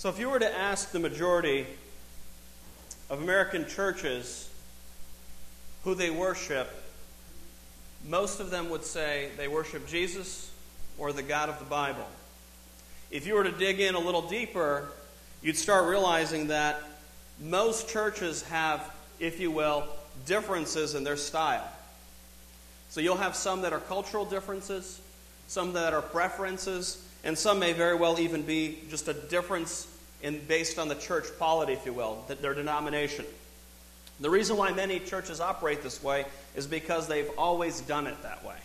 So, if you were to ask the majority of American churches who they worship, most of them would say they worship Jesus or the God of the Bible. If you were to dig in a little deeper, you'd start realizing that most churches have, if you will, differences in their style. So you'll have some that are cultural differences, some that are preferences, and some may very well even be just a difference in, based on the church polity, if you will, their denomination. The reason why many churches operate this way is because they've always done it that way.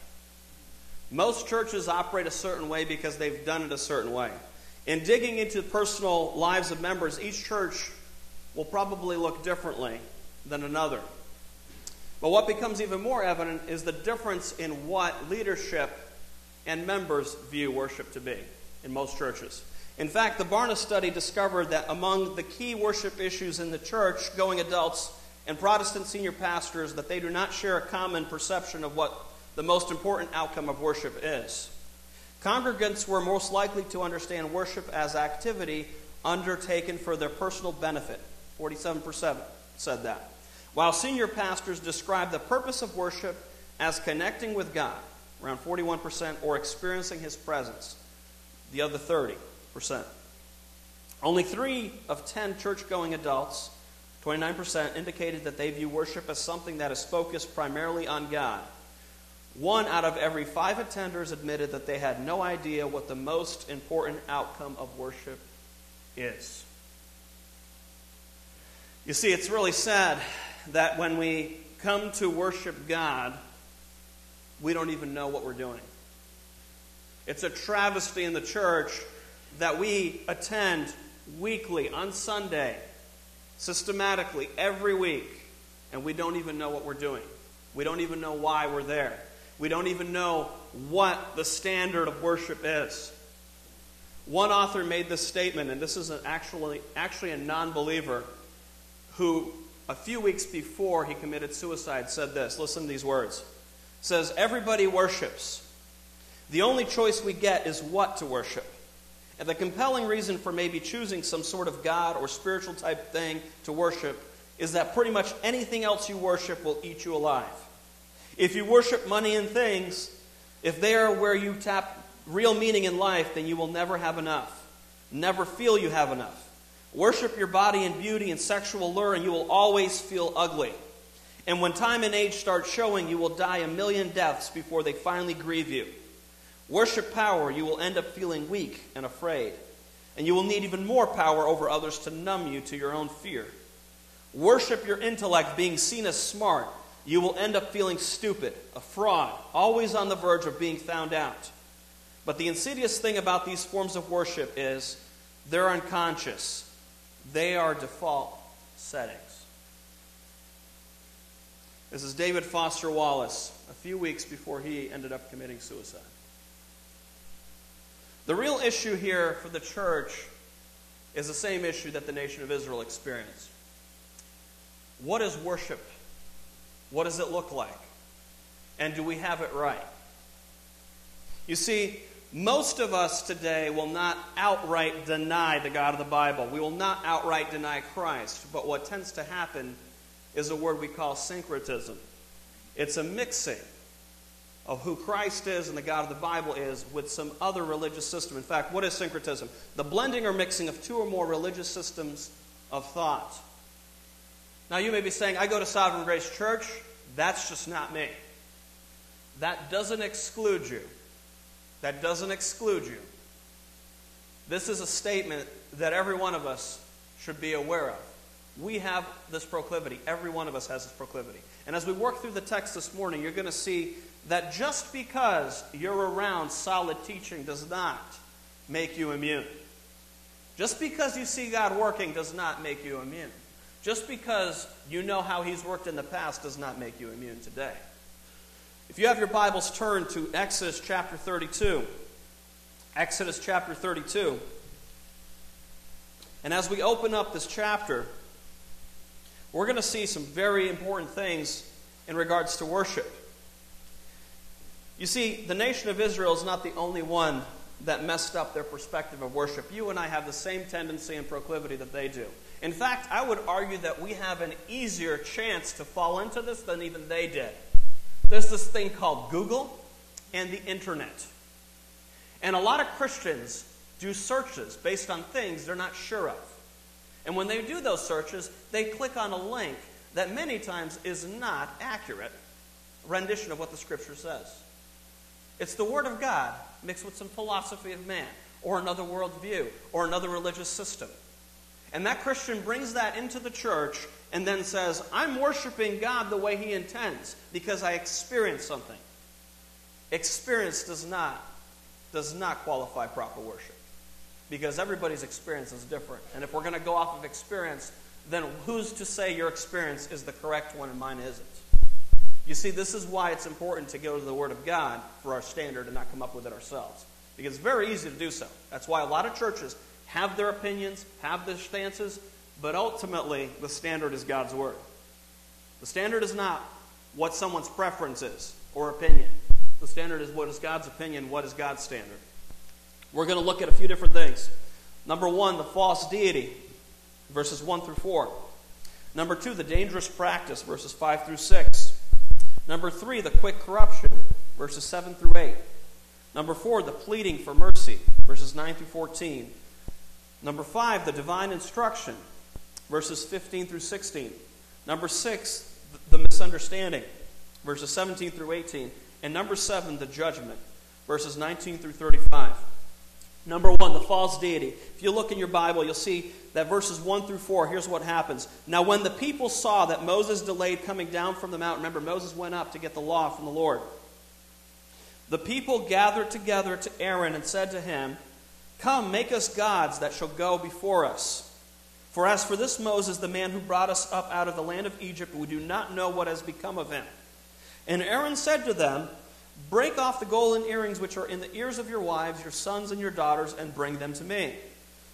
Most churches operate a certain way because they've done it a certain way. In digging into the personal lives of members, each church will probably look differently than another. But what becomes even more evident is the difference in what leadership and members view worship to be in most churches. In fact, the Barna study discovered that among the key worship issues in the church, going adults and Protestant senior pastors, that they do not share a common perception of what the most important outcome of worship is. Congregants were most likely to understand worship as activity undertaken for their personal benefit. 47% said that. While senior pastors described the purpose of worship as connecting with God, around 41%, or experiencing His presence, the other 30%. Only three of 10 church going adults, 29%, indicated that they view worship as something that is focused primarily on God. One out of every five attenders admitted that they had no idea what the most important outcome of worship is. You see, it's really sad that when we come to worship God, we don't even know what we're doing. It's a travesty in the church that we attend weekly on Sunday, systematically, every week, and we don't even know what we're doing. We don't even know why we're there. We don't even know what the standard of worship is. One author made this statement, and this is an actually, actually a non believer who, a few weeks before he committed suicide, said this. Listen to these words. says, Everybody worships. The only choice we get is what to worship. And the compelling reason for maybe choosing some sort of God or spiritual type thing to worship is that pretty much anything else you worship will eat you alive. If you worship money and things, if they are where you tap real meaning in life, then you will never have enough. Never feel you have enough. Worship your body and beauty and sexual lure, and you will always feel ugly. And when time and age start showing, you will die a million deaths before they finally grieve you. Worship power, you will end up feeling weak and afraid. And you will need even more power over others to numb you to your own fear. Worship your intellect, being seen as smart. You will end up feeling stupid, a fraud, always on the verge of being found out. But the insidious thing about these forms of worship is they're unconscious, they are default settings. This is David Foster Wallace, a few weeks before he ended up committing suicide. The real issue here for the church is the same issue that the nation of Israel experienced. What is worship? What does it look like? And do we have it right? You see, most of us today will not outright deny the God of the Bible. We will not outright deny Christ. But what tends to happen is a word we call syncretism. It's a mixing of who Christ is and the God of the Bible is with some other religious system. In fact, what is syncretism? The blending or mixing of two or more religious systems of thought. Now, you may be saying, I go to Sovereign Grace Church. That's just not me. That doesn't exclude you. That doesn't exclude you. This is a statement that every one of us should be aware of. We have this proclivity. Every one of us has this proclivity. And as we work through the text this morning, you're going to see that just because you're around solid teaching does not make you immune. Just because you see God working does not make you immune. Just because you know how He's worked in the past does not make you immune today. If you have your Bibles turned to Exodus chapter 32, Exodus chapter 32. And as we open up this chapter, we're going to see some very important things in regards to worship. You see, the nation of Israel is not the only one that messed up their perspective of worship. You and I have the same tendency and proclivity that they do. In fact, I would argue that we have an easier chance to fall into this than even they did. There's this thing called Google and the internet. And a lot of Christians do searches based on things they're not sure of. And when they do those searches, they click on a link that many times is not accurate rendition of what the scripture says. It's the Word of God mixed with some philosophy of man, or another worldview, or another religious system. And that Christian brings that into the church and then says, I'm worshiping God the way He intends because I experienced something. Experience does not, does not qualify proper worship because everybody's experience is different. And if we're going to go off of experience, then who's to say your experience is the correct one and mine isn't? You see, this is why it's important to go to the Word of God for our standard and not come up with it ourselves. Because it's very easy to do so. That's why a lot of churches have their opinions, have their stances, but ultimately the standard is God's Word. The standard is not what someone's preference is or opinion. The standard is what is God's opinion, what is God's standard. We're going to look at a few different things. Number one, the false deity, verses 1 through 4. Number two, the dangerous practice, verses 5 through 6. Number three, the quick corruption, verses 7 through 8. Number four, the pleading for mercy, verses 9 through 14. Number five, the divine instruction, verses 15 through 16. Number six, the misunderstanding, verses 17 through 18. And number seven, the judgment, verses 19 through 35. Number one, the false deity. If you look in your Bible, you'll see that verses 1 through 4, here's what happens. Now, when the people saw that Moses delayed coming down from the mountain, remember, Moses went up to get the law from the Lord. The people gathered together to Aaron and said to him, Come, make us gods that shall go before us. For as for this Moses, the man who brought us up out of the land of Egypt, we do not know what has become of him. And Aaron said to them, Break off the golden earrings which are in the ears of your wives, your sons, and your daughters, and bring them to me.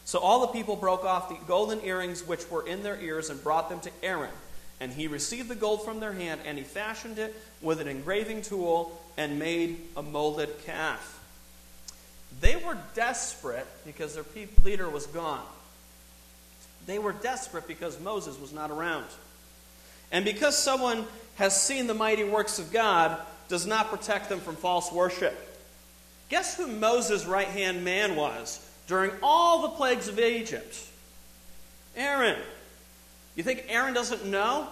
So all the people broke off the golden earrings which were in their ears and brought them to Aaron. And he received the gold from their hand, and he fashioned it with an engraving tool and made a molded calf. They were desperate because their leader was gone. They were desperate because Moses was not around. And because someone has seen the mighty works of God, does not protect them from false worship. Guess who Moses' right hand man was during all the plagues of Egypt? Aaron. You think Aaron doesn't know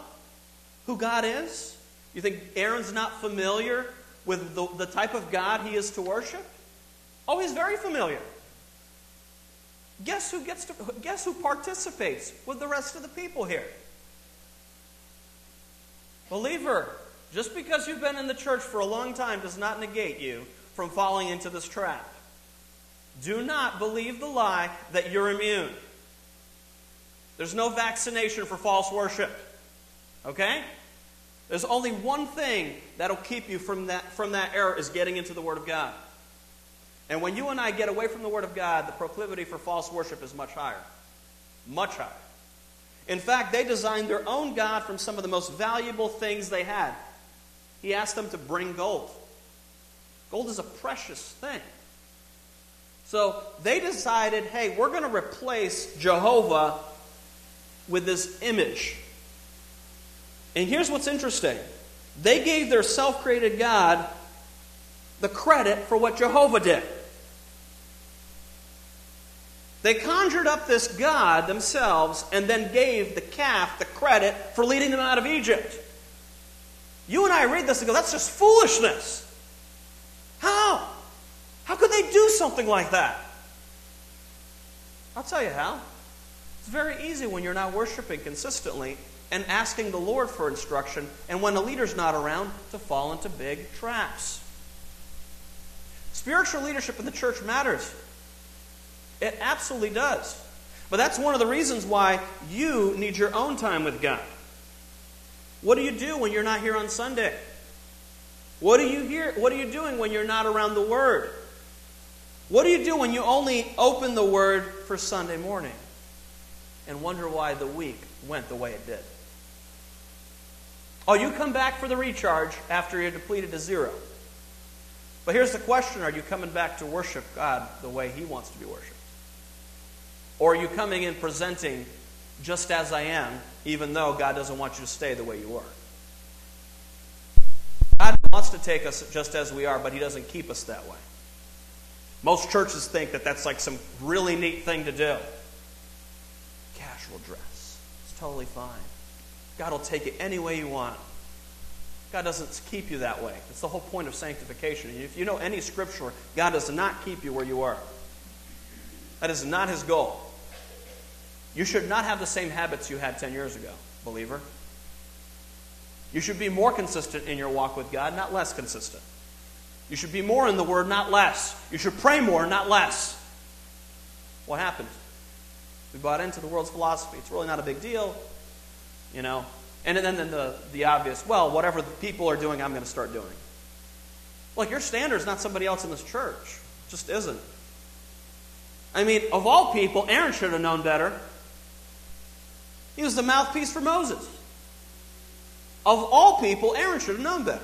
who God is? You think Aaron's not familiar with the, the type of God he is to worship? Oh, he's very familiar. Guess who gets to guess who participates with the rest of the people here? Believer, just because you've been in the church for a long time does not negate you from falling into this trap. Do not believe the lie that you're immune. There's no vaccination for false worship. Okay? There's only one thing that'll keep you from that, from that error is getting into the Word of God. And when you and I get away from the Word of God, the proclivity for false worship is much higher. Much higher. In fact, they designed their own God from some of the most valuable things they had he asked them to bring gold. Gold is a precious thing. So they decided hey, we're going to replace Jehovah with this image. And here's what's interesting they gave their self created God the credit for what Jehovah did. They conjured up this God themselves and then gave the calf the credit for leading them out of Egypt. You and I read this and go, that's just foolishness. How? How could they do something like that? I'll tell you how. It's very easy when you're not worshiping consistently and asking the Lord for instruction, and when the leader's not around, to fall into big traps. Spiritual leadership in the church matters. It absolutely does. But that's one of the reasons why you need your own time with God. What do you do when you're not here on Sunday? What do you hear? What are you doing when you're not around the Word? What do you do when you only open the Word for Sunday morning and wonder why the week went the way it did? Oh, you come back for the recharge after you're depleted to zero. But here's the question Are you coming back to worship God the way He wants to be worshiped? Or are you coming in presenting just as I am, even though God doesn't want you to stay the way you are? God wants to take us just as we are, but He doesn't keep us that way. Most churches think that that's like some really neat thing to do. Casual dress. It's totally fine. God will take it any way you want. God doesn't keep you that way. It's the whole point of sanctification. If you know any scripture, God does not keep you where you are. That is not his goal. You should not have the same habits you had 10 years ago, believer. You should be more consistent in your walk with God, not less consistent. You should be more in the Word, not less. You should pray more, not less. What happened? We bought into the world's philosophy. It's really not a big deal, you know. And then, then the, the obvious, well, whatever the people are doing, I'm going to start doing. Look, your standard is not somebody else in this church. It just isn't. I mean, of all people, Aaron should have known better. He was the mouthpiece for Moses. Of all people, Aaron should have known better.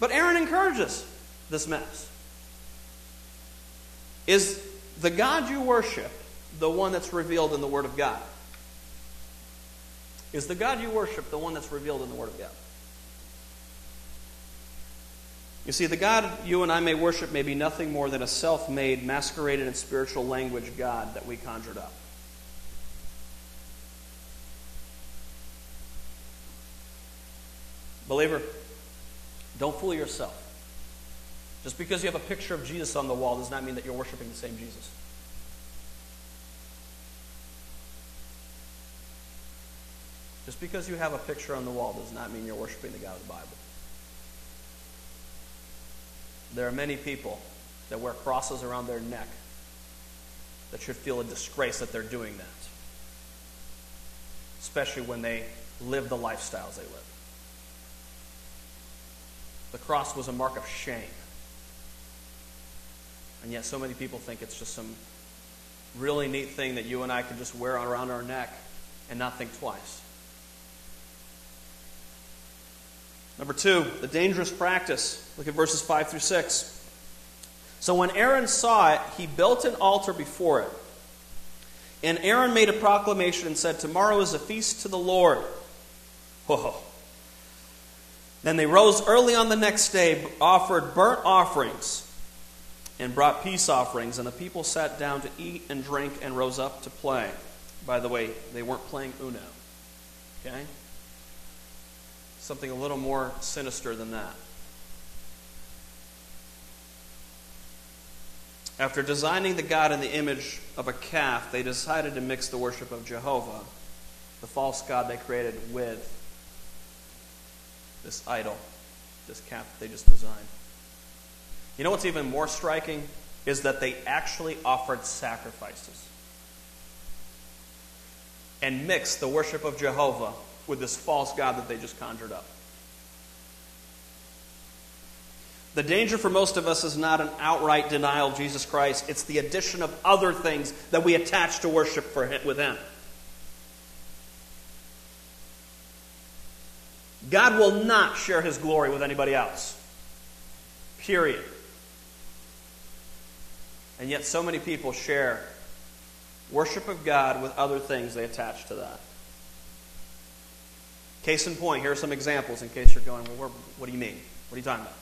But Aaron encourages this mess. Is the God you worship the one that's revealed in the Word of God? Is the God you worship the one that's revealed in the Word of God? You see, the God you and I may worship may be nothing more than a self made, masqueraded in spiritual language God that we conjured up. Believer, don't fool yourself. Just because you have a picture of Jesus on the wall does not mean that you're worshiping the same Jesus. Just because you have a picture on the wall does not mean you're worshiping the God of the Bible. There are many people that wear crosses around their neck that should feel a disgrace that they're doing that, especially when they live the lifestyles they live. The cross was a mark of shame. And yet, so many people think it's just some really neat thing that you and I can just wear around our neck and not think twice. Number two, the dangerous practice. Look at verses 5 through 6. So when Aaron saw it, he built an altar before it. And Aaron made a proclamation and said, Tomorrow is a feast to the Lord. Whoa. Then they rose early on the next day, offered burnt offerings, and brought peace offerings. And the people sat down to eat and drink and rose up to play. By the way, they weren't playing Uno. Okay? Something a little more sinister than that. After designing the God in the image of a calf, they decided to mix the worship of Jehovah, the false God they created, with this idol, this calf that they just designed. You know what's even more striking? Is that they actually offered sacrifices and mixed the worship of Jehovah with this false God that they just conjured up. The danger for most of us is not an outright denial of Jesus Christ, it's the addition of other things that we attach to worship for him, with Him. God will not share his glory with anybody else. Period. And yet, so many people share worship of God with other things they attach to that. Case in point, here are some examples in case you're going, well, what do you mean? What are you talking about?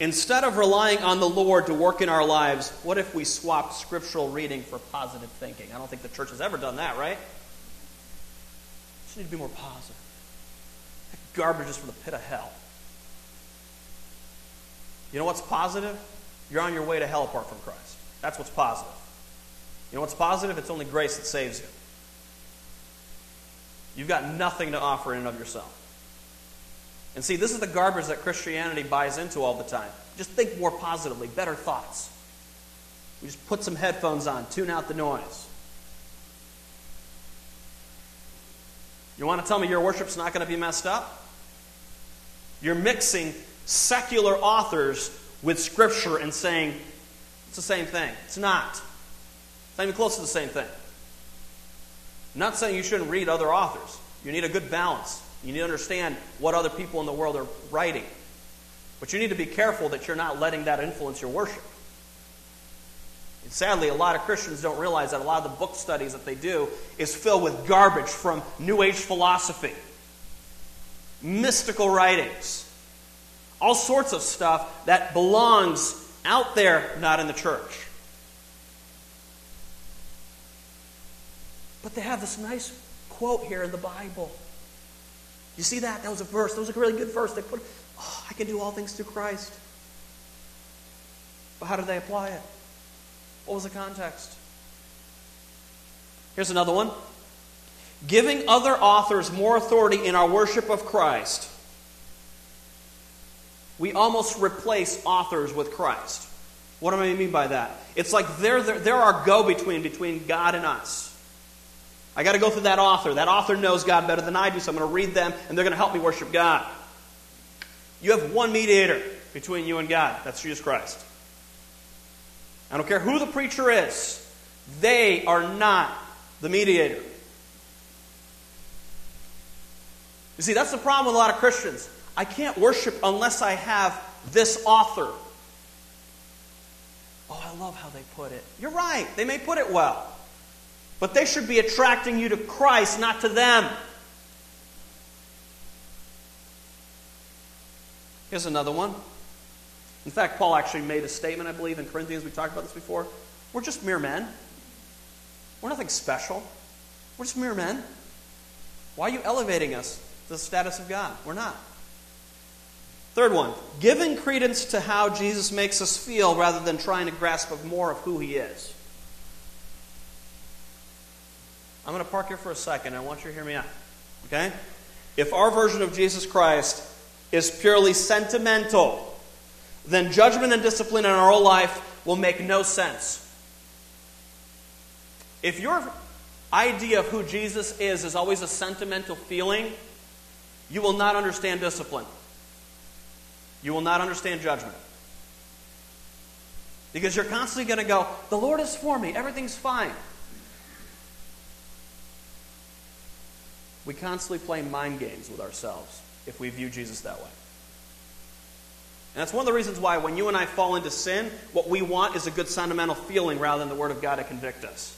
Instead of relying on the Lord to work in our lives, what if we swapped scriptural reading for positive thinking? I don't think the church has ever done that, right? Just need to be more positive garbage is from the pit of hell. You know what's positive? You're on your way to hell apart from Christ. That's what's positive. You know what's positive? It's only grace that saves you. You've got nothing to offer in and of yourself. And see, this is the garbage that Christianity buys into all the time. Just think more positively, better thoughts. We just put some headphones on, tune out the noise. You want to tell me your worship's not going to be messed up? You're mixing secular authors with Scripture and saying it's the same thing. It's not. It's not even close to the same thing. I'm not saying you shouldn't read other authors. You need a good balance. You need to understand what other people in the world are writing. But you need to be careful that you're not letting that influence your worship. And sadly, a lot of Christians don't realize that a lot of the book studies that they do is filled with garbage from New Age philosophy, mystical writings, all sorts of stuff that belongs out there, not in the church. But they have this nice quote here in the Bible. You see that? That was a verse. That was a really good verse. They put, oh, I can do all things through Christ. But how did they apply it? What was the context? Here's another one giving other authors more authority in our worship of Christ. We almost replace authors with Christ. What do I mean by that? It's like they're, they're, they're our go between between God and us. I got to go through that author. That author knows God better than I do, so I'm going to read them, and they're going to help me worship God. You have one mediator between you and God. That's Jesus Christ. I don't care who the preacher is, they are not the mediator. You see, that's the problem with a lot of Christians. I can't worship unless I have this author. Oh, I love how they put it. You're right, they may put it well. But they should be attracting you to Christ, not to them. Here's another one. In fact, Paul actually made a statement, I believe, in Corinthians. We talked about this before. We're just mere men. We're nothing special. We're just mere men. Why are you elevating us the status of God? We're not. Third one, giving credence to how Jesus makes us feel rather than trying to grasp more of who he is. I'm going to park here for a second. I want you to hear me out. Okay? If our version of Jesus Christ is purely sentimental, then judgment and discipline in our life will make no sense. If your idea of who Jesus is is always a sentimental feeling, you will not understand discipline. You will not understand judgment. Because you're constantly going to go, the Lord is for me, everything's fine. We constantly play mind games with ourselves if we view Jesus that way. And that's one of the reasons why when you and I fall into sin, what we want is a good sentimental feeling rather than the Word of God to convict us.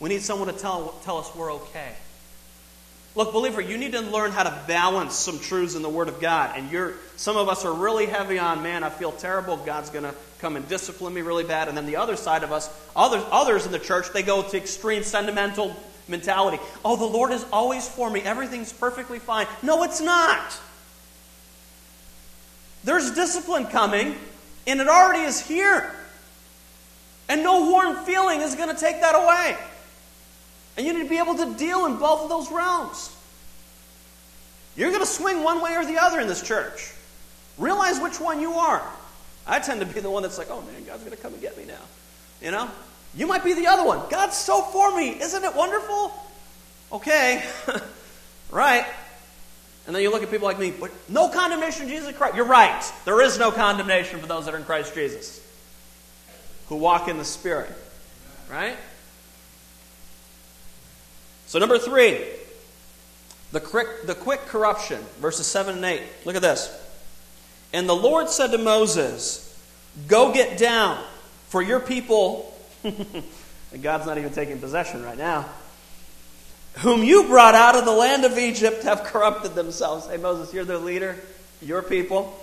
We need someone to tell, tell us we're okay. Look, believer, you need to learn how to balance some truths in the Word of God. And you're, some of us are really heavy on, man, I feel terrible. God's going to come and discipline me really bad. And then the other side of us, others, others in the church, they go to extreme sentimental mentality. Oh, the Lord is always for me. Everything's perfectly fine. No, it's not. There's discipline coming, and it already is here. And no warm feeling is going to take that away. And you need to be able to deal in both of those realms. You're going to swing one way or the other in this church. Realize which one you are. I tend to be the one that's like, oh man, God's going to come and get me now. You know? You might be the other one. God's so for me. Isn't it wonderful? Okay. right. And then you look at people like me, but no condemnation Jesus Christ. You're right. There is no condemnation for those that are in Christ Jesus who walk in the Spirit. Right? So, number three, the quick, the quick corruption, verses 7 and 8. Look at this. And the Lord said to Moses, Go get down, for your people, and God's not even taking possession right now, whom you brought out of the land of Egypt have corrupted themselves. Hey, Moses, you're their leader, your people.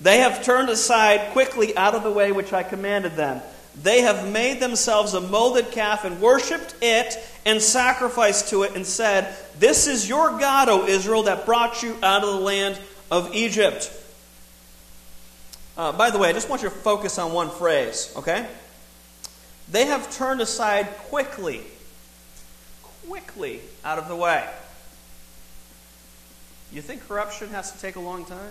They have turned aside quickly out of the way which I commanded them. They have made themselves a molded calf and worshipped it and sacrificed to it and said, This is your God, O Israel, that brought you out of the land of Egypt. Uh, by the way, I just want you to focus on one phrase, okay? They have turned aside quickly quickly out of the way. You think corruption has to take a long time?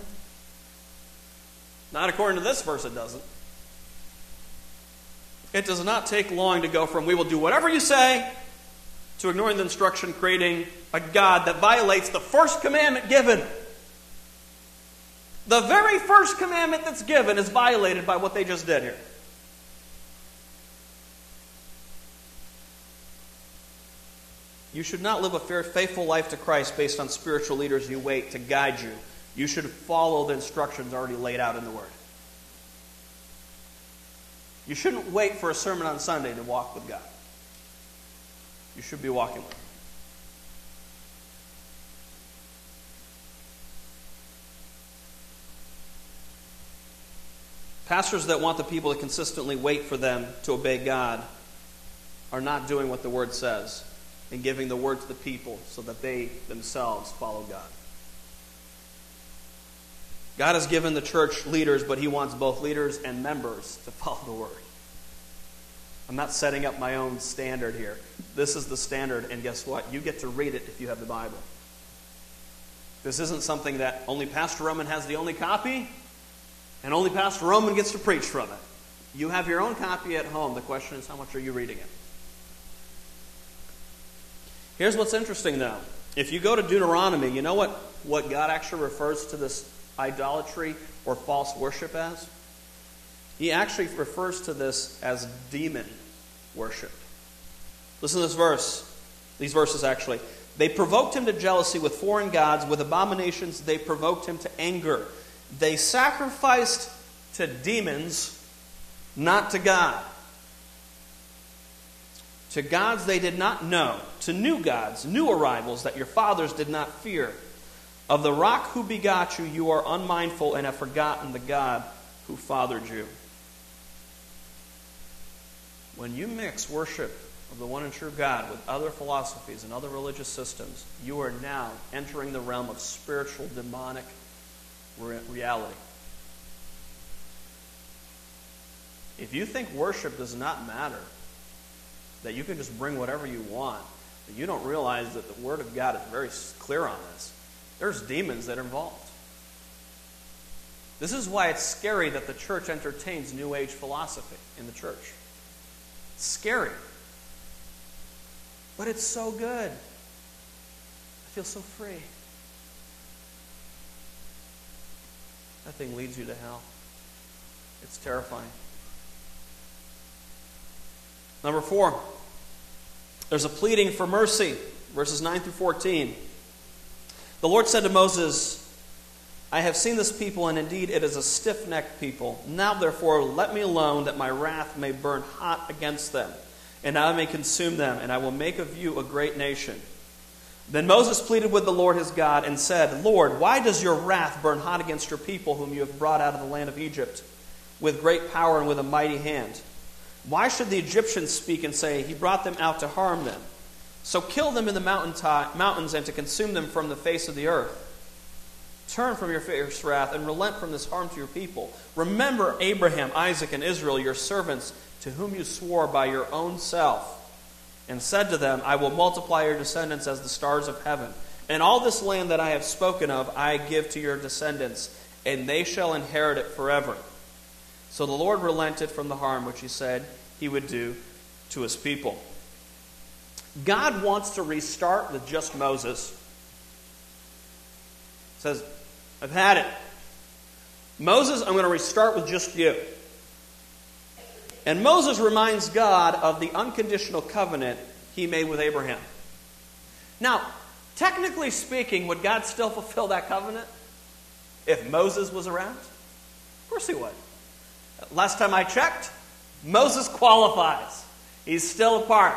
Not according to this verse, it doesn't. It does not take long to go from we will do whatever you say to ignoring the instruction, creating a God that violates the first commandment given. The very first commandment that's given is violated by what they just did here. You should not live a faithful life to Christ based on spiritual leaders you wait to guide you. You should follow the instructions already laid out in the Word. You shouldn't wait for a sermon on Sunday to walk with God. You should be walking with Him. Pastors that want the people to consistently wait for them to obey God are not doing what the Word says and giving the Word to the people so that they themselves follow God. God has given the church leaders, but He wants both leaders and members to follow the Word. I'm not setting up my own standard here. This is the standard, and guess what? You get to read it if you have the Bible. This isn't something that only Pastor Roman has the only copy, and only Pastor Roman gets to preach from it. You have your own copy at home. The question is, how much are you reading it? Here's what's interesting, though. If you go to Deuteronomy, you know what, what God actually refers to this idolatry or false worship as? He actually refers to this as demon worship. Listen to this verse. These verses actually. They provoked him to jealousy with foreign gods, with abominations, they provoked him to anger. They sacrificed to demons, not to God. To gods they did not know, to new gods, new arrivals that your fathers did not fear. Of the rock who begot you, you are unmindful and have forgotten the God who fathered you. When you mix worship of the one and true God with other philosophies and other religious systems, you are now entering the realm of spiritual demonic reality. If you think worship does not matter, that you can just bring whatever you want, you don't realize that the Word of God is very clear on this. There's demons that are involved. This is why it's scary that the church entertains New Age philosophy in the church. It's scary. But it's so good. I feel so free. That thing leads you to hell. It's terrifying. Number four, there's a pleading for mercy, verses 9 through 14. The Lord said to Moses, I have seen this people, and indeed it is a stiff necked people. Now, therefore, let me alone, that my wrath may burn hot against them, and I may consume them, and I will make of you a great nation. Then Moses pleaded with the Lord his God and said, Lord, why does your wrath burn hot against your people, whom you have brought out of the land of Egypt, with great power and with a mighty hand? Why should the Egyptians speak and say, He brought them out to harm them? So kill them in the mountain mountains and to consume them from the face of the earth. Turn from your fierce wrath and relent from this harm to your people. Remember Abraham, Isaac, and Israel, your servants, to whom you swore by your own self and said to them, I will multiply your descendants as the stars of heaven. And all this land that I have spoken of, I give to your descendants, and they shall inherit it forever. So the Lord relented from the harm which he said he would do to his people. God wants to restart with just Moses. He says, I've had it. Moses, I'm going to restart with just you. And Moses reminds God of the unconditional covenant he made with Abraham. Now, technically speaking, would God still fulfill that covenant if Moses was around? Of course he would. Last time I checked, Moses qualifies. He's still a part.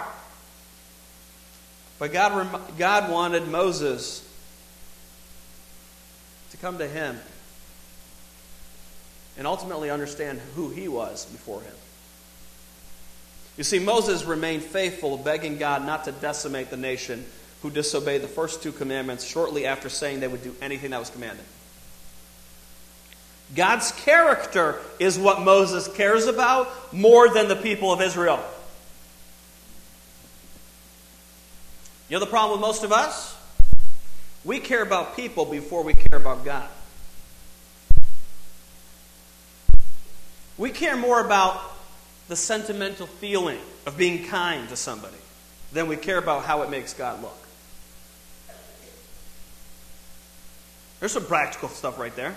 But God, God wanted Moses to come to him and ultimately understand who he was before him. You see, Moses remained faithful, begging God not to decimate the nation who disobeyed the first two commandments shortly after saying they would do anything that was commanded. God's character is what Moses cares about more than the people of Israel. You know the problem with most of us? We care about people before we care about God. We care more about the sentimental feeling of being kind to somebody than we care about how it makes God look. There's some practical stuff right there.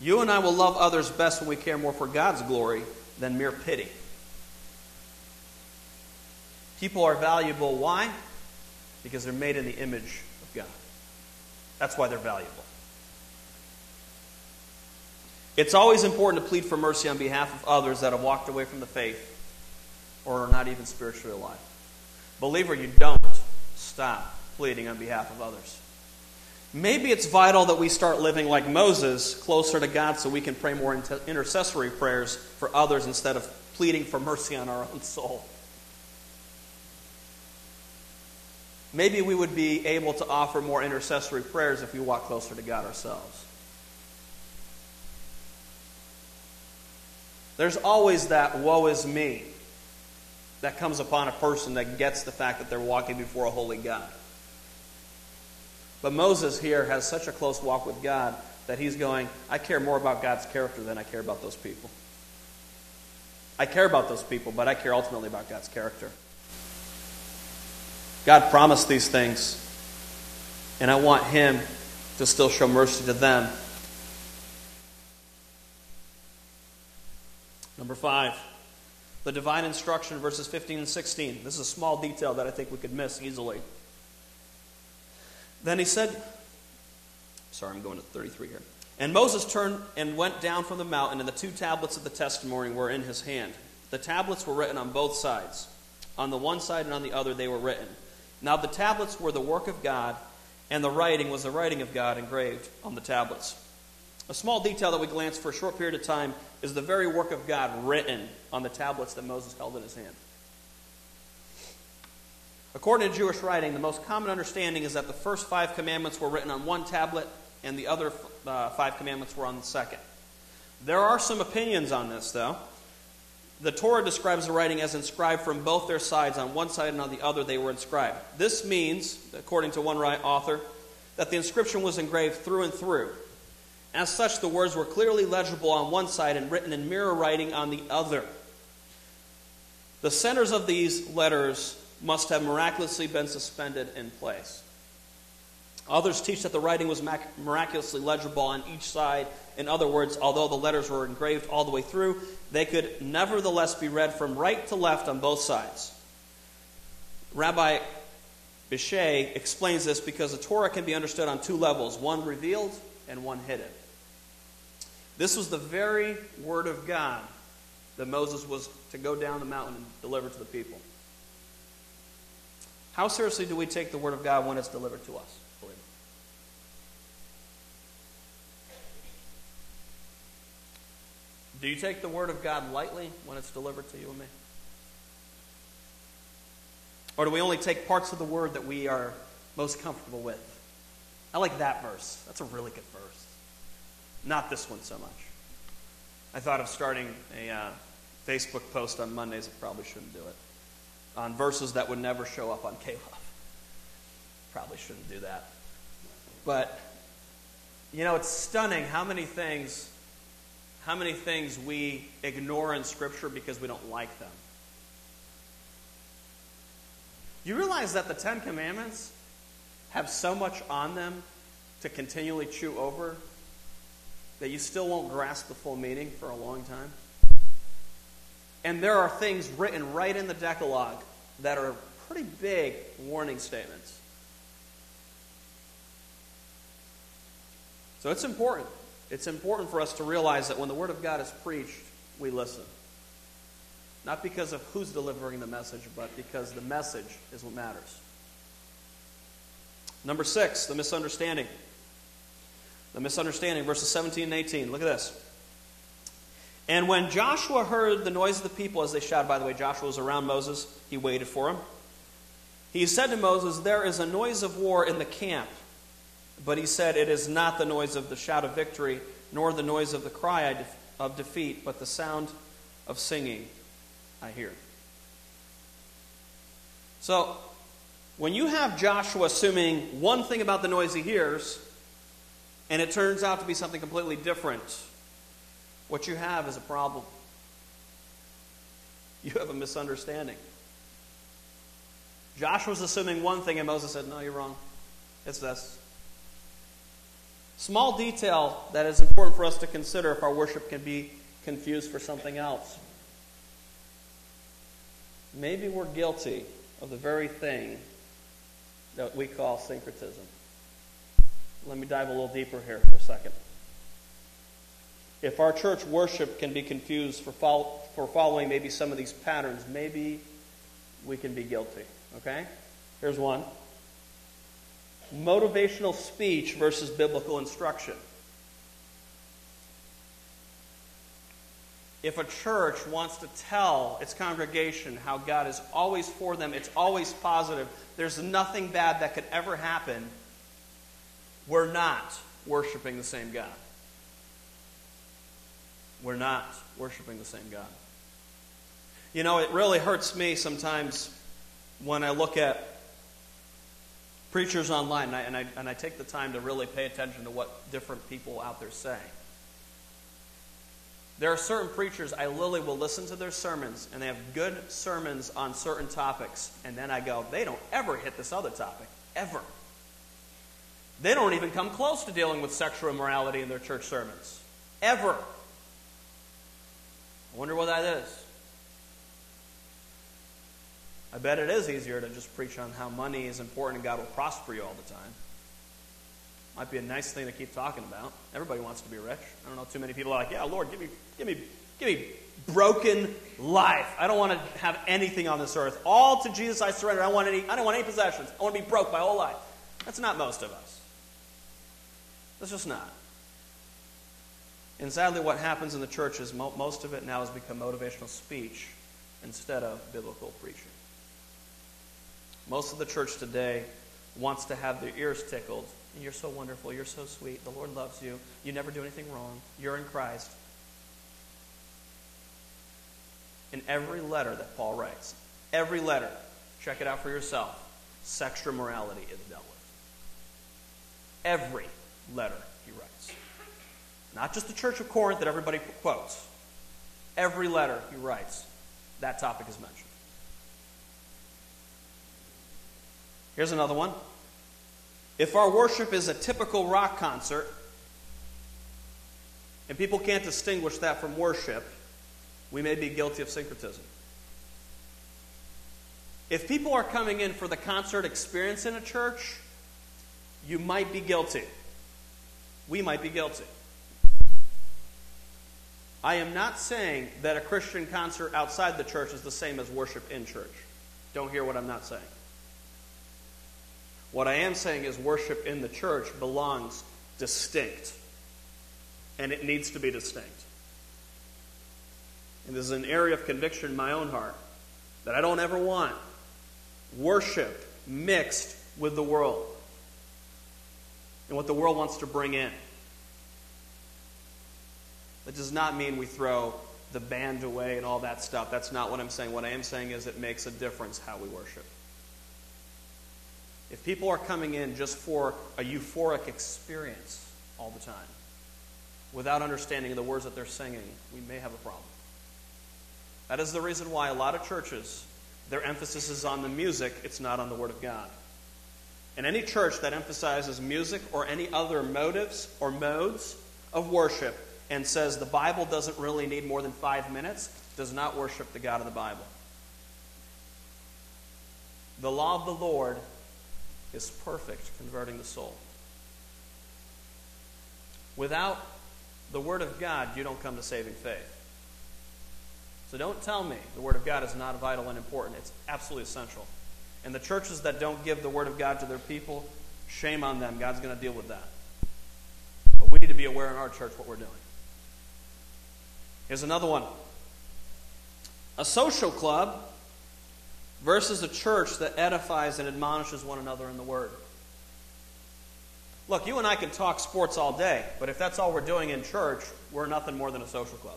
You and I will love others best when we care more for God's glory than mere pity. People are valuable. Why? Because they're made in the image of God. That's why they're valuable. It's always important to plead for mercy on behalf of others that have walked away from the faith or are not even spiritually alive. Believer, you don't stop pleading on behalf of others. Maybe it's vital that we start living like Moses, closer to God, so we can pray more intercessory prayers for others instead of pleading for mercy on our own soul. Maybe we would be able to offer more intercessory prayers if we walk closer to God ourselves. There's always that woe is me that comes upon a person that gets the fact that they're walking before a holy God. But Moses here has such a close walk with God that he's going, I care more about God's character than I care about those people. I care about those people, but I care ultimately about God's character. God promised these things, and I want Him to still show mercy to them. Number five, the divine instruction, verses 15 and 16. This is a small detail that I think we could miss easily. Then he said, sorry, I'm going to 33 here. And Moses turned and went down from the mountain, and the two tablets of the testimony were in his hand. The tablets were written on both sides. On the one side and on the other, they were written. Now the tablets were the work of God, and the writing was the writing of God engraved on the tablets. A small detail that we glance for a short period of time is the very work of God written on the tablets that Moses held in his hand. According to Jewish writing, the most common understanding is that the first five commandments were written on one tablet and the other uh, five commandments were on the second. There are some opinions on this, though. The Torah describes the writing as inscribed from both their sides. On one side and on the other, they were inscribed. This means, according to one author, that the inscription was engraved through and through. As such, the words were clearly legible on one side and written in mirror writing on the other. The centers of these letters must have miraculously been suspended in place. Others teach that the writing was miraculously legible on each side. In other words, although the letters were engraved all the way through, they could nevertheless be read from right to left on both sides. Rabbi Bishai explains this because the Torah can be understood on two levels one revealed and one hidden. This was the very word of God that Moses was to go down the mountain and deliver to the people. How seriously do we take the word of God when it's delivered to us? Do you take the Word of God lightly when it's delivered to you and me? Or do we only take parts of the Word that we are most comfortable with? I like that verse. That's a really good verse. Not this one so much. I thought of starting a uh, Facebook post on Mondays. I probably shouldn't do it. On verses that would never show up on K-Love. Probably shouldn't do that. But, you know, it's stunning how many things how many things we ignore in Scripture because we don't like them. You realize that the Ten Commandments have so much on them to continually chew over that you still won't grasp the full meaning for a long time? And there are things written right in the Decalogue that are pretty big warning statements. So it's important. It's important for us to realize that when the Word of God is preached, we listen. Not because of who's delivering the message, but because the message is what matters. Number six, the misunderstanding. The misunderstanding, verses 17 and 18. Look at this. And when Joshua heard the noise of the people as they shouted, by the way, Joshua was around Moses, he waited for him. He said to Moses, There is a noise of war in the camp. But he said, It is not the noise of the shout of victory, nor the noise of the cry of defeat, but the sound of singing I hear. So, when you have Joshua assuming one thing about the noise he hears, and it turns out to be something completely different, what you have is a problem. You have a misunderstanding. Joshua Joshua's assuming one thing, and Moses said, No, you're wrong. It's this. Small detail that is important for us to consider if our worship can be confused for something else. Maybe we're guilty of the very thing that we call syncretism. Let me dive a little deeper here for a second. If our church worship can be confused for, follow, for following maybe some of these patterns, maybe we can be guilty. Okay? Here's one motivational speech versus biblical instruction. If a church wants to tell its congregation how God is always for them, it's always positive, there's nothing bad that could ever happen, we're not worshiping the same God. We're not worshiping the same God. You know, it really hurts me sometimes when I look at preachers online and I, and I, and I take the time to really pay attention to what different people out there say. There are certain preachers, I literally will listen to their sermons, and they have good sermons on certain topics, and then I go, they don't ever hit this other topic. Ever. They don't even come close to dealing with sexual immorality in their church sermons. Ever. I wonder what that is. I bet it is easier to just preach on how money is important and God will prosper you all the time. Might be a nice thing to keep talking about. Everybody wants to be rich. I don't know too many people are like, yeah, Lord, give me, give me, give me broken life. I don't want to have anything on this earth. All to Jesus I surrender. I don't want any, I don't want any possessions. I want to be broke my whole life. That's not most of us. That's just not. And sadly, what happens in the church is mo- most of it now has become motivational speech instead of biblical preaching. Most of the church today wants to have their ears tickled. You're so wonderful. You're so sweet. The Lord loves you. You never do anything wrong. You're in Christ. In every letter that Paul writes, every letter, check it out for yourself, sexual morality is dealt with. Every letter he writes. Not just the Church of Corinth that everybody quotes. Every letter he writes, that topic is mentioned. Here's another one. If our worship is a typical rock concert, and people can't distinguish that from worship, we may be guilty of syncretism. If people are coming in for the concert experience in a church, you might be guilty. We might be guilty. I am not saying that a Christian concert outside the church is the same as worship in church. Don't hear what I'm not saying. What I am saying is worship in the church belongs distinct. And it needs to be distinct. And this is an area of conviction in my own heart that I don't ever want worship mixed with the world and what the world wants to bring in. That does not mean we throw the band away and all that stuff. That's not what I'm saying. What I am saying is it makes a difference how we worship. If people are coming in just for a euphoric experience all the time, without understanding the words that they're singing, we may have a problem. That is the reason why a lot of churches, their emphasis is on the music, it's not on the Word of God. And any church that emphasizes music or any other motives or modes of worship and says the Bible doesn't really need more than five minutes does not worship the God of the Bible. The law of the Lord is perfect, converting the soul. Without the Word of God, you don't come to saving faith. So don't tell me the Word of God is not vital and important. It's absolutely essential. And the churches that don't give the Word of God to their people, shame on them. God's going to deal with that. But we need to be aware in our church what we're doing. Here's another one a social club versus a church that edifies and admonishes one another in the Word. Look, you and I can talk sports all day, but if that's all we're doing in church, we're nothing more than a social club.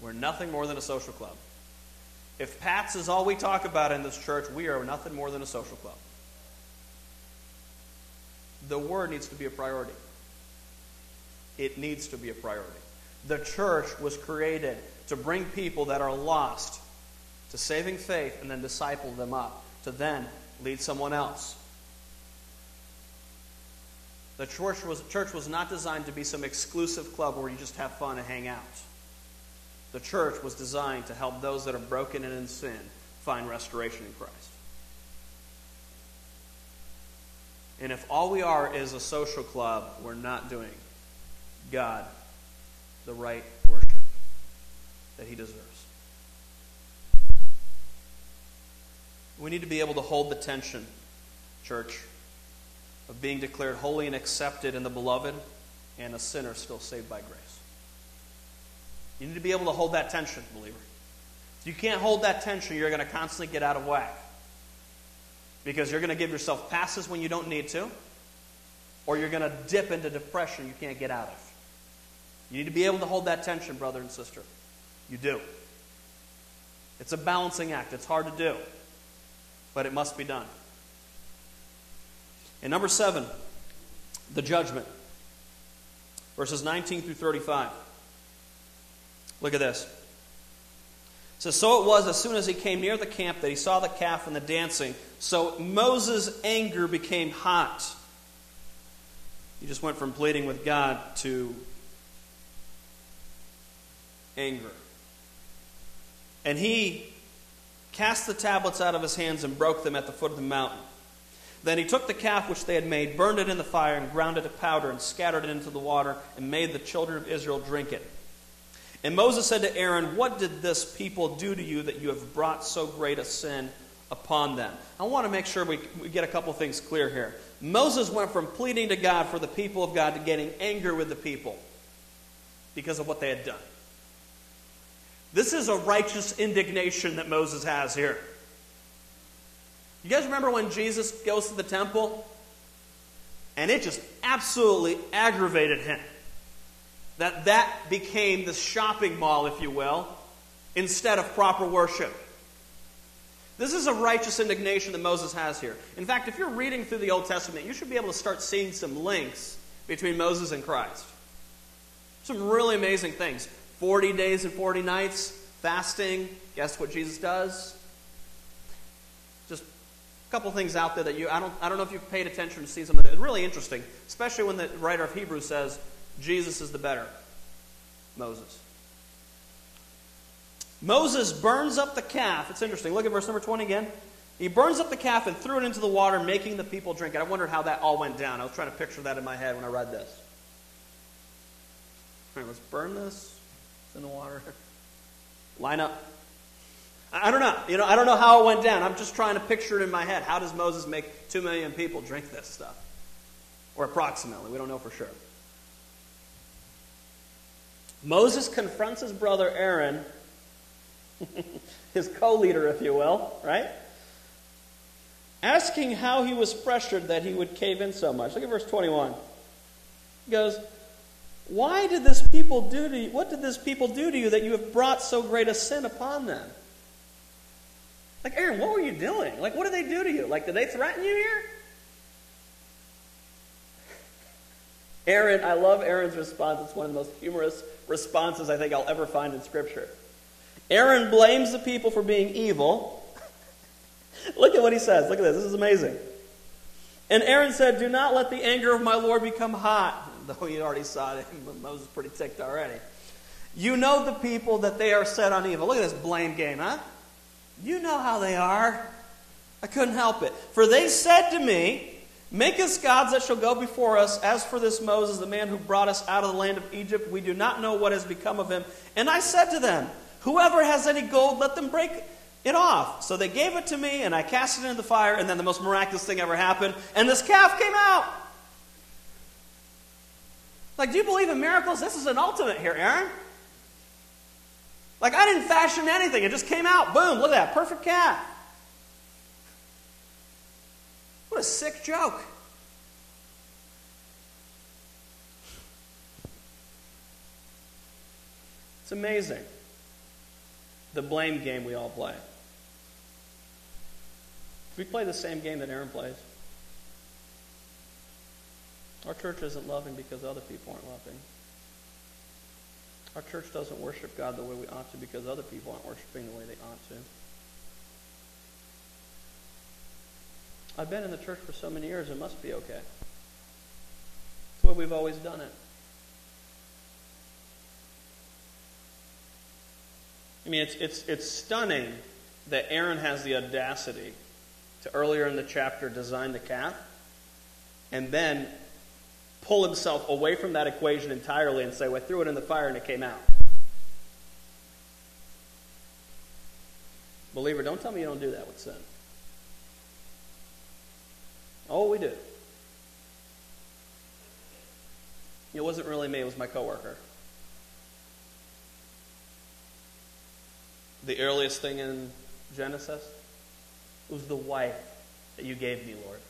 We're nothing more than a social club. If Pats is all we talk about in this church, we are nothing more than a social club. The Word needs to be a priority. It needs to be a priority. The church was created to bring people that are lost to saving faith and then disciple them up to then lead someone else. The church was, church was not designed to be some exclusive club where you just have fun and hang out. The church was designed to help those that are broken and in sin find restoration in Christ. And if all we are is a social club, we're not doing God the right worship that He deserves. We need to be able to hold the tension, church, of being declared holy and accepted in the beloved and a sinner still saved by grace. You need to be able to hold that tension, believer. If you can't hold that tension, you're going to constantly get out of whack. Because you're going to give yourself passes when you don't need to, or you're going to dip into depression you can't get out of. You need to be able to hold that tension, brother and sister. You do. It's a balancing act. It's hard to do, but it must be done. And number seven, the judgment. Verses 19 through 35. Look at this. Says, So it was as soon as he came near the camp that he saw the calf and the dancing. So Moses' anger became hot. He just went from pleading with God to anger. And he cast the tablets out of his hands and broke them at the foot of the mountain. Then he took the calf which they had made, burned it in the fire, and ground it to powder, and scattered it into the water, and made the children of Israel drink it. And Moses said to Aaron, What did this people do to you that you have brought so great a sin upon them? I want to make sure we, we get a couple things clear here. Moses went from pleading to God for the people of God to getting angry with the people because of what they had done. This is a righteous indignation that Moses has here. You guys remember when Jesus goes to the temple? And it just absolutely aggravated him. That that became the shopping mall, if you will, instead of proper worship. This is a righteous indignation that Moses has here. In fact, if you're reading through the Old Testament, you should be able to start seeing some links between Moses and Christ. Some really amazing things. 40 days and 40 nights, fasting. Guess what Jesus does? Just a couple things out there that you, I don't, I don't know if you've paid attention to see something. It's really interesting, especially when the writer of Hebrews says Jesus is the better Moses. Moses burns up the calf. It's interesting. Look at verse number 20 again. He burns up the calf and threw it into the water, making the people drink it. I wondered how that all went down. I was trying to picture that in my head when I read this. All right, let's burn this. In the water. Line up. I don't know. You know, I don't know how it went down. I'm just trying to picture it in my head. How does Moses make two million people drink this stuff? Or approximately. We don't know for sure. Moses confronts his brother Aaron, his co leader, if you will, right? Asking how he was pressured that he would cave in so much. Look at verse 21. He goes, why did this people do to you? What did this people do to you that you have brought so great a sin upon them? Like, Aaron, what were you doing? Like, what did they do to you? Like, did they threaten you here? Aaron, I love Aaron's response. It's one of the most humorous responses I think I'll ever find in Scripture. Aaron blames the people for being evil. Look at what he says. Look at this. This is amazing. And Aaron said, Do not let the anger of my Lord become hot though he already saw it, Moses pretty ticked already. You know the people that they are set on evil. Look at this blame game, huh? You know how they are. I couldn't help it. For they said to me, Make us gods that shall go before us. As for this Moses, the man who brought us out of the land of Egypt, we do not know what has become of him. And I said to them, Whoever has any gold, let them break it off. So they gave it to me, and I cast it into the fire, and then the most miraculous thing ever happened, and this calf came out. Like, do you believe in miracles? This is an ultimate here, Aaron. Like, I didn't fashion anything. It just came out. Boom, look at that. Perfect cat. What a sick joke. It's amazing. The blame game we all play. We play the same game that Aaron plays. Our church isn't loving because other people aren't loving. Our church doesn't worship God the way we ought to because other people aren't worshiping the way they ought to. I've been in the church for so many years, it must be okay. It's the way we've always done it. I mean, it's, it's, it's stunning that Aaron has the audacity to earlier in the chapter design the calf and then pull himself away from that equation entirely and say, well, I threw it in the fire and it came out. Believer, don't tell me you don't do that with sin. Oh, we do. It wasn't really me, it was my coworker. The earliest thing in Genesis was the wife that you gave me, Lord.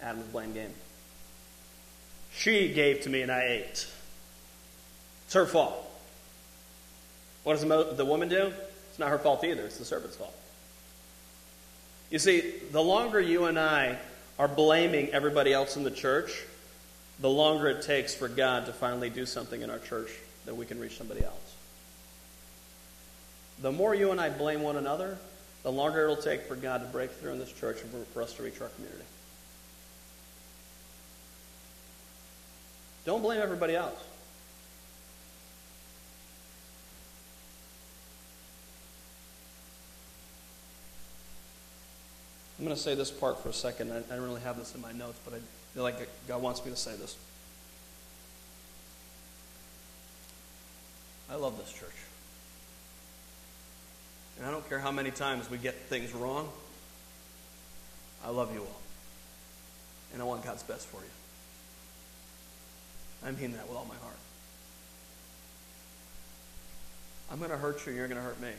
Adam's blame game. She gave to me and I ate. It's her fault. What does the woman do? It's not her fault either, it's the serpent's fault. You see, the longer you and I are blaming everybody else in the church, the longer it takes for God to finally do something in our church that we can reach somebody else. The more you and I blame one another, the longer it'll take for God to break through in this church and for us to reach our community. Don't blame everybody else. I'm going to say this part for a second. I, I don't really have this in my notes, but I feel like God wants me to say this. I love this church. And I don't care how many times we get things wrong. I love you all. And I want God's best for you. I mean that with all my heart. I'm going to hurt you, and you're going to hurt me.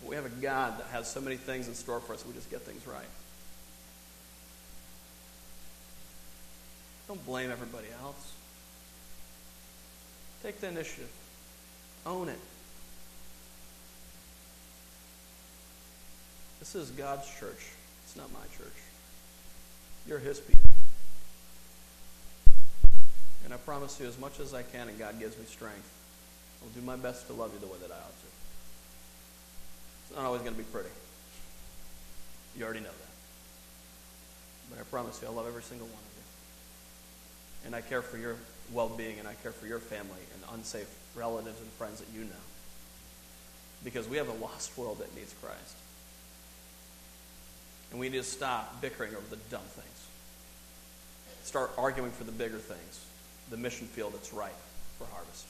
But we have a God that has so many things in store for us, we just get things right. Don't blame everybody else. Take the initiative. Own it. This is God's church. It's not my church. You're His people. And I promise you, as much as I can and God gives me strength, I'll do my best to love you the way that I ought to. It's not always going to be pretty. You already know that. But I promise you, I love every single one of you. And I care for your well being, and I care for your family and unsafe relatives and friends that you know. Because we have a lost world that needs Christ. And we need to stop bickering over the dumb things. Start arguing for the bigger things the mission field that's ripe for harvest.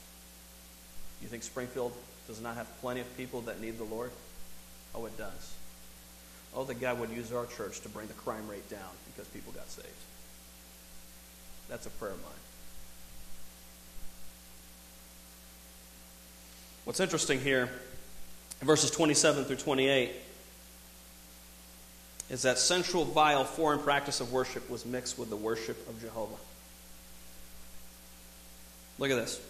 You think Springfield does not have plenty of people that need the Lord? Oh, it does. Oh, that God would use our church to bring the crime rate down because people got saved. That's a prayer of mine. What's interesting here, verses 27 through 28, is that central, vile, foreign practice of worship was mixed with the worship of Jehovah. Look at this.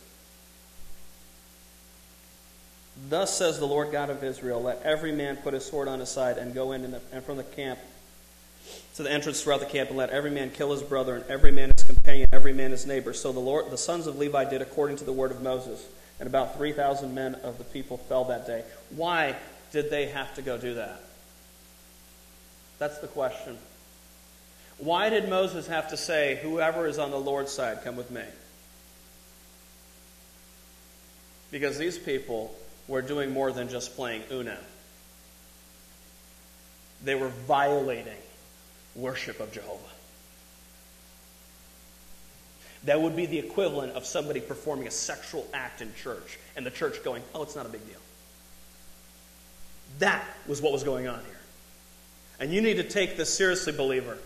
Thus says the Lord God of Israel Let every man put his sword on his side and go in and from the camp to the entrance throughout the camp, and let every man kill his brother, and every man his companion, every man his neighbor. So the, Lord, the sons of Levi did according to the word of Moses, and about 3,000 men of the people fell that day. Why did they have to go do that? That's the question. Why did Moses have to say, Whoever is on the Lord's side, come with me? Because these people were doing more than just playing Uno. They were violating worship of Jehovah. That would be the equivalent of somebody performing a sexual act in church and the church going, oh, it's not a big deal. That was what was going on here. And you need to take this seriously, believer.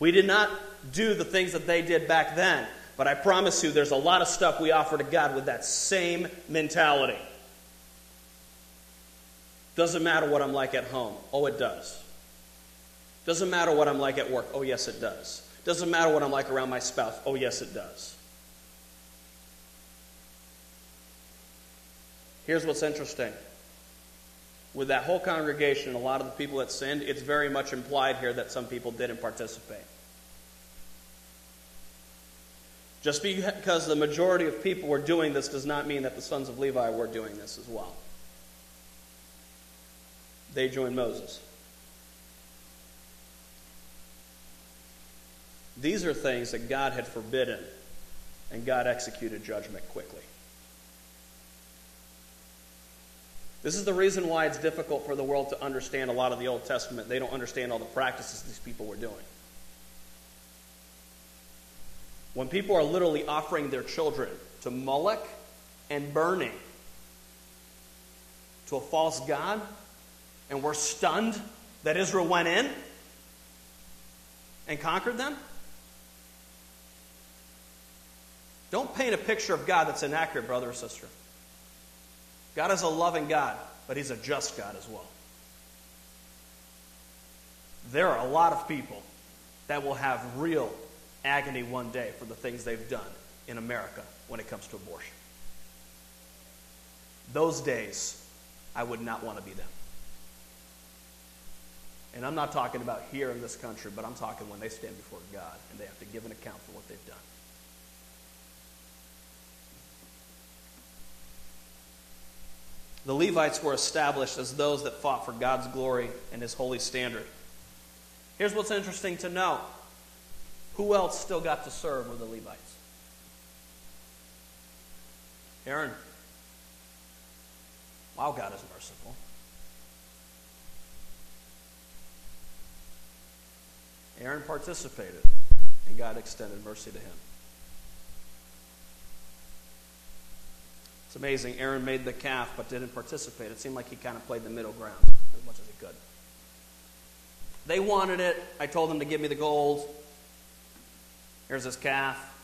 We did not do the things that they did back then. But I promise you, there's a lot of stuff we offer to God with that same mentality. Doesn't matter what I'm like at home. Oh, it does. Doesn't matter what I'm like at work. Oh, yes, it does. Doesn't matter what I'm like around my spouse. Oh, yes, it does. Here's what's interesting. With that whole congregation, a lot of the people that sinned, it's very much implied here that some people didn't participate. Just because the majority of people were doing this does not mean that the sons of Levi were doing this as well. They joined Moses. These are things that God had forbidden, and God executed judgment quickly. This is the reason why it's difficult for the world to understand a lot of the Old Testament. They don't understand all the practices these people were doing. When people are literally offering their children to Moloch and burning to a false God, and we're stunned that Israel went in and conquered them? Don't paint a picture of God that's inaccurate, brother or sister. God is a loving God, but He's a just God as well. There are a lot of people that will have real agony one day for the things they've done in America when it comes to abortion. Those days, I would not want to be them. And I'm not talking about here in this country, but I'm talking when they stand before God and they have to give an account for what they've done. The Levites were established as those that fought for God's glory and his holy standard. Here's what's interesting to know who else still got to serve with the Levites? Aaron. Wow, God is merciful. Aaron participated, and God extended mercy to him. It's amazing. Aaron made the calf but didn't participate. It seemed like he kind of played the middle ground as much as he could. They wanted it. I told them to give me the gold. Here's this calf.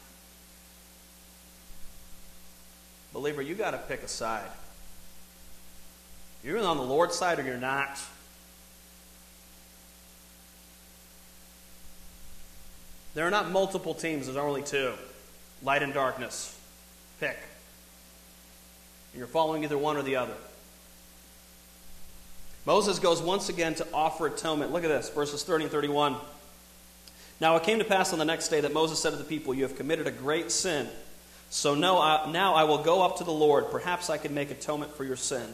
Believer, you got to pick a side. You're on the Lord's side or you're not. There are not multiple teams, there's only two light and darkness. Pick. You're following either one or the other. Moses goes once again to offer atonement. Look at this, verses 30 and 31. Now it came to pass on the next day that Moses said to the people, You have committed a great sin. So now I, now I will go up to the Lord. Perhaps I can make atonement for your sin.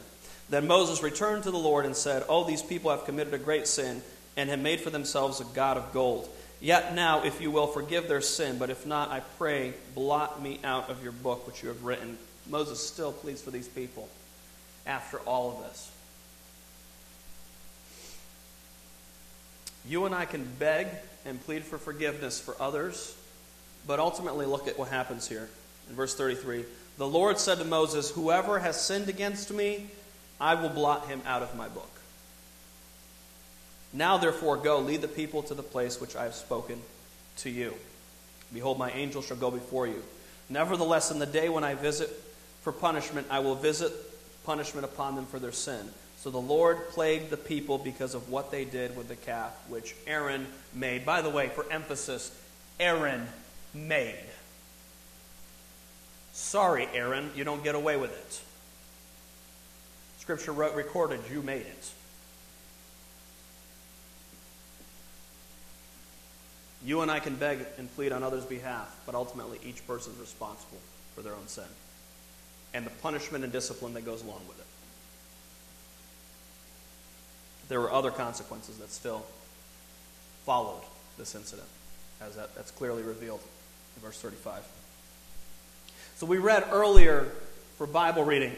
Then Moses returned to the Lord and said, Oh, these people have committed a great sin and have made for themselves a God of gold. Yet now, if you will, forgive their sin, but if not, I pray, blot me out of your book which you have written. Moses still pleads for these people after all of this. You and I can beg and plead for forgiveness for others, but ultimately look at what happens here. In verse 33, the Lord said to Moses, Whoever has sinned against me, I will blot him out of my book. Now, therefore, go, lead the people to the place which I have spoken to you. Behold, my angel shall go before you. Nevertheless, in the day when I visit for punishment, I will visit punishment upon them for their sin. So the Lord plagued the people because of what they did with the calf, which Aaron made. By the way, for emphasis, Aaron made. Sorry, Aaron, you don't get away with it. Scripture wrote, recorded, you made it. You and I can beg and plead on others' behalf, but ultimately each person is responsible for their own sin and the punishment and discipline that goes along with it. There were other consequences that still followed this incident, as that, that's clearly revealed in verse 35. So we read earlier for Bible reading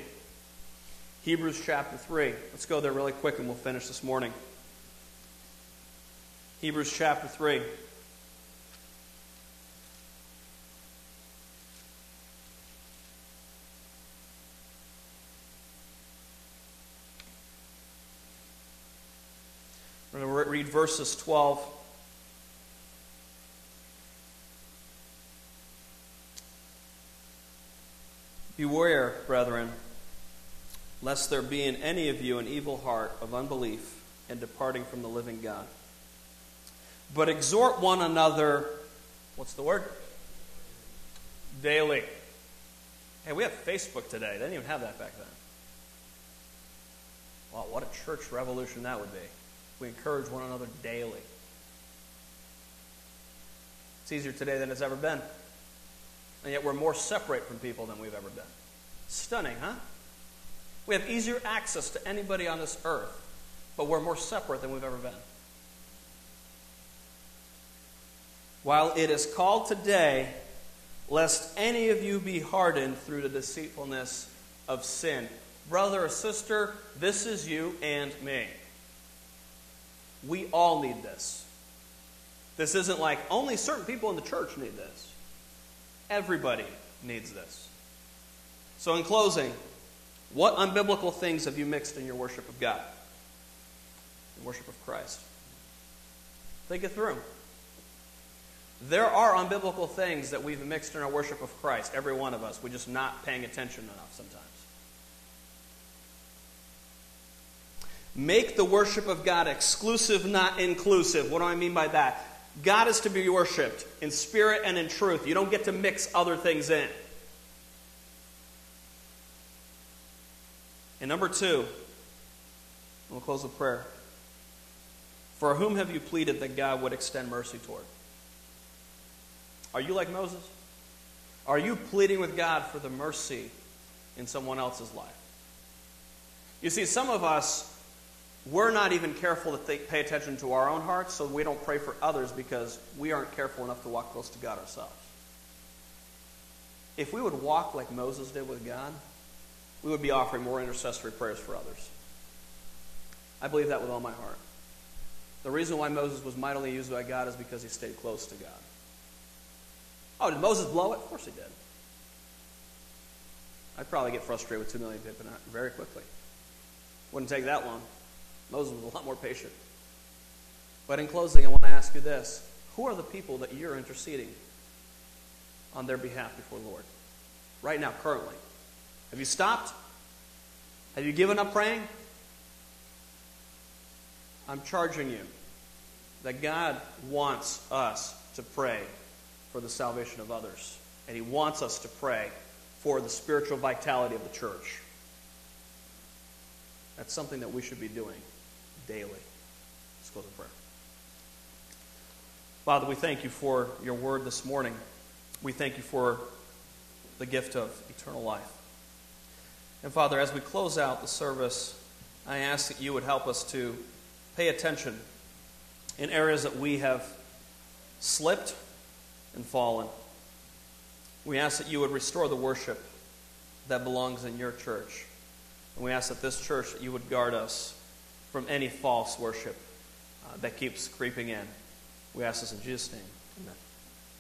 Hebrews chapter 3. Let's go there really quick and we'll finish this morning. Hebrews chapter 3. Read verses 12. Beware, brethren, lest there be in any of you an evil heart of unbelief and departing from the living God. But exhort one another, what's the word? Daily. Hey, we have Facebook today. They didn't even have that back then. Wow, what a church revolution that would be. We encourage one another daily. It's easier today than it's ever been. And yet we're more separate from people than we've ever been. Stunning, huh? We have easier access to anybody on this earth, but we're more separate than we've ever been. While it is called today, lest any of you be hardened through the deceitfulness of sin. brother or sister, this is you and me. We all need this. This isn't like only certain people in the church need this. Everybody needs this. So, in closing, what unbiblical things have you mixed in your worship of God? In worship of Christ? Think it through. There are unbiblical things that we've mixed in our worship of Christ, every one of us. We're just not paying attention enough sometimes. Make the worship of God exclusive, not inclusive. What do I mean by that? God is to be worshiped in spirit and in truth. You don't get to mix other things in. And number two, we'll close with prayer. For whom have you pleaded that God would extend mercy toward? Are you like Moses? Are you pleading with God for the mercy in someone else's life? You see, some of us, we're not even careful to pay attention to our own hearts, so we don't pray for others because we aren't careful enough to walk close to God ourselves. If we would walk like Moses did with God, we would be offering more intercessory prayers for others. I believe that with all my heart. The reason why Moses was mightily used by God is because he stayed close to God. Oh, did Moses blow it? Of course he did. I'd probably get frustrated with two million people very quickly. Wouldn't take that long. Moses was a lot more patient. But in closing, I want to ask you this Who are the people that you're interceding on their behalf before the Lord? Right now, currently. Have you stopped? Have you given up praying? I'm charging you that God wants us to pray for the salvation of others. And He wants us to pray for the spiritual vitality of the church. That's something that we should be doing daily. Let's close in prayer. Father, we thank you for your word this morning. We thank you for the gift of eternal life. And Father, as we close out the service, I ask that you would help us to pay attention in areas that we have slipped and fallen. We ask that you would restore the worship that belongs in your church. And we ask that this church, that you would guard us from any false worship uh, that keeps creeping in. We ask this in Jesus' name. Amen.